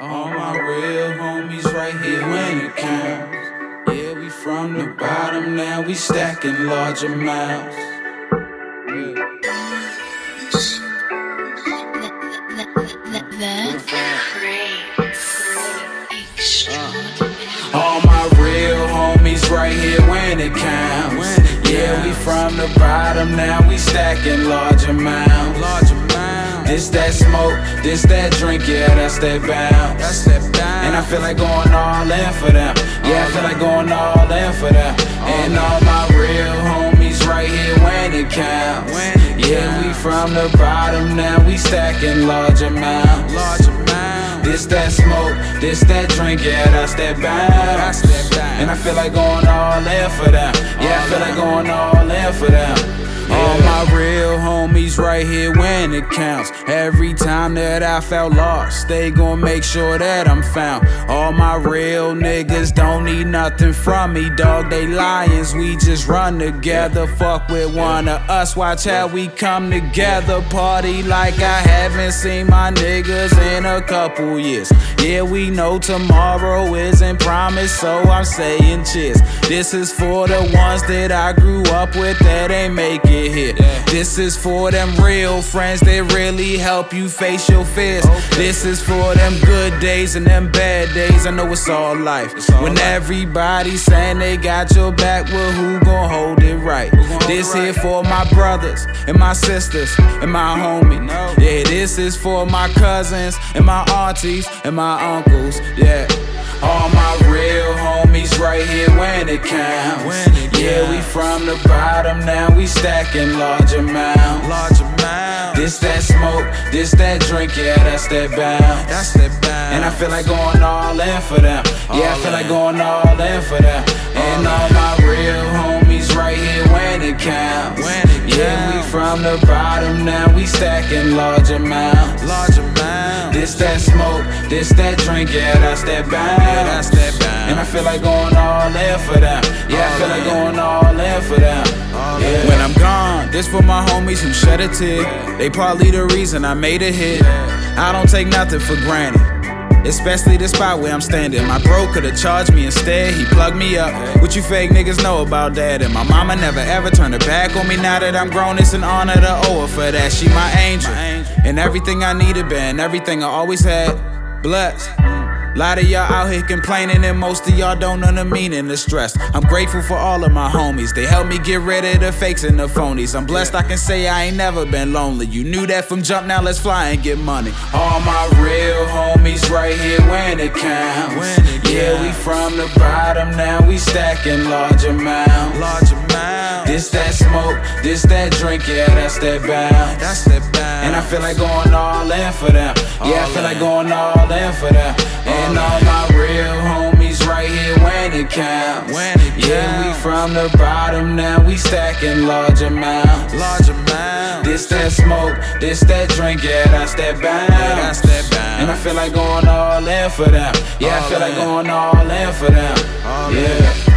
All my real homies right here when it counts. Yeah, we from the bottom now, we stacking large amounts. All my real homies right here when it counts. Yeah, we from the bottom now, we stacking large amounts. This that smoke, this that drink, yeah, that's that bounce. That's that bounce. And I feel like going all in for them. Yeah, I feel like going all in for them. And all my real homies right here when it counts. Yeah, we from the bottom now, we stacking large amounts. Large amounts. This that smoke, this that drink, yeah, that's that bounce. And I feel like going all in for them. Yeah, I feel like going all in for them. Right here when it counts. Every time that I felt lost, they gon' make sure that I'm found. All my real niggas don't need nothing from me, dog. They lions, we just run together. Fuck with one of us, watch how we come together. Party like I haven't seen my niggas in a couple years. Yeah, we know tomorrow isn't promised, so I'm saying cheers. This is for the ones that I grew up with that ain't make it here. This is for them real friends that really help you face your fears. This is for them good days and them bad days. I know it's all life. when everybody's saying they got your back, well, who gon' hold it right? This here for my brothers and my sisters and my homies. Yeah, this is for my cousins and my aunties and my uncles. Yeah. All my real homies right here when it counts. Yeah, we from the bottom now, we stacking large amounts. This that smoke, this that drink, yeah, that's that bounce. That's that bounce. And I feel like going all in for them. Yeah, I feel like going all in for them. And all my real homies right here when it counts. when Yeah, we from the bottom now, we stacking large amounts. Large amounts. This that smoke, this that drink, yeah, that's that bounce. Yeah, that's that bounce. And I feel like going all in for them. Yeah, I feel like going all in for them. Yeah. This for my homies who shed a tear. They probably the reason I made a hit. I don't take nothing for granted. Especially the spot where I'm standing. My bro could've charged me instead, he plugged me up. What you fake niggas know about that? And my mama never ever turned her back on me now that I'm grown. It's an honor to owe her for that. She my angel. And everything I needed been, everything I always had. Blessed. Lot of y'all out here complaining, and most of y'all don't know the meaning of stress. I'm grateful for all of my homies. They helped me get rid of the fakes and the phonies. I'm blessed, I can say I ain't never been lonely. You knew that from jump, now let's fly and get money. All my real homies right here when it counts. Yeah, we from the bottom, now we stacking large amounts. Large amounts. This that smoke, this that drink, yeah, that's that bounce. That's that bounce. And I feel like going all in for them. Yeah, I feel like going all in for them. From the bottom now, we stacking large amounts. Large amounts. This that smoke, this that drink, yeah, that's that bounce. that's that bounce. And I feel like going all in for them. Yeah, I feel like going all in for them. Yeah.